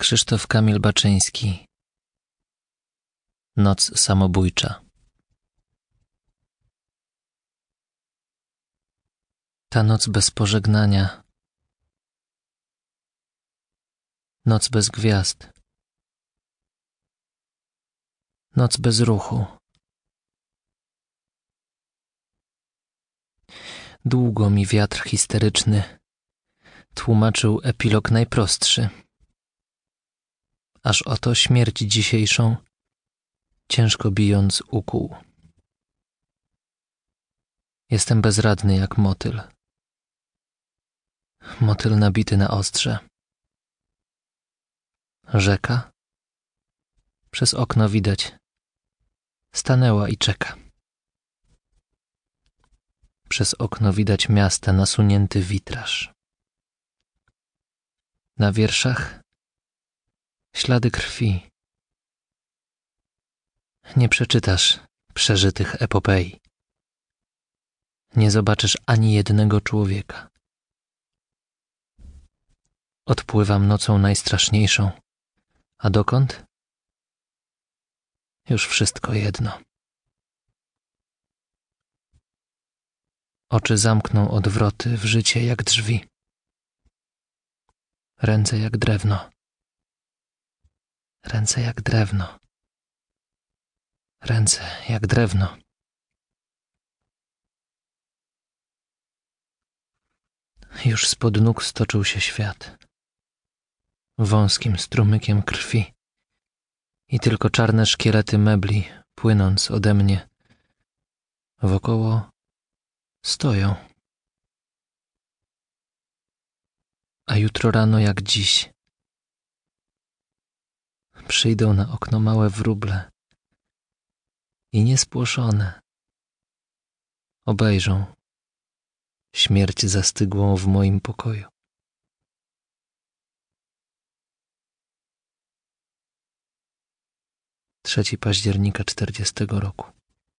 Krzysztof Kamil Baczyński. Noc samobójcza. Ta noc bez pożegnania. Noc bez gwiazd. Noc bez ruchu. Długo mi wiatr histeryczny tłumaczył epilog najprostszy aż oto śmierć dzisiejszą, ciężko bijąc ukuł. Jestem bezradny jak motyl. Motyl nabity na ostrze. Rzeka? Przez okno widać. Stanęła i czeka. Przez okno widać miasta nasunięty witraż. Na wierszach ślady krwi. Nie przeczytasz przeżytych epopei. Nie zobaczysz ani jednego człowieka. Odpływam nocą najstraszniejszą. A dokąd? Już wszystko jedno. Oczy zamkną odwroty w życie jak drzwi. Ręce jak drewno. Ręce jak drewno. Ręce jak drewno. Już spod nóg stoczył się świat. Wąskim strumykiem krwi. I tylko czarne szkielety mebli, płynąc ode mnie, wokoło stoją. A jutro rano jak dziś przyjdą na okno małe wróble i niespłoszone obejrzą śmierć zastygłą w moim pokoju. Trzeci października czterdziestego roku.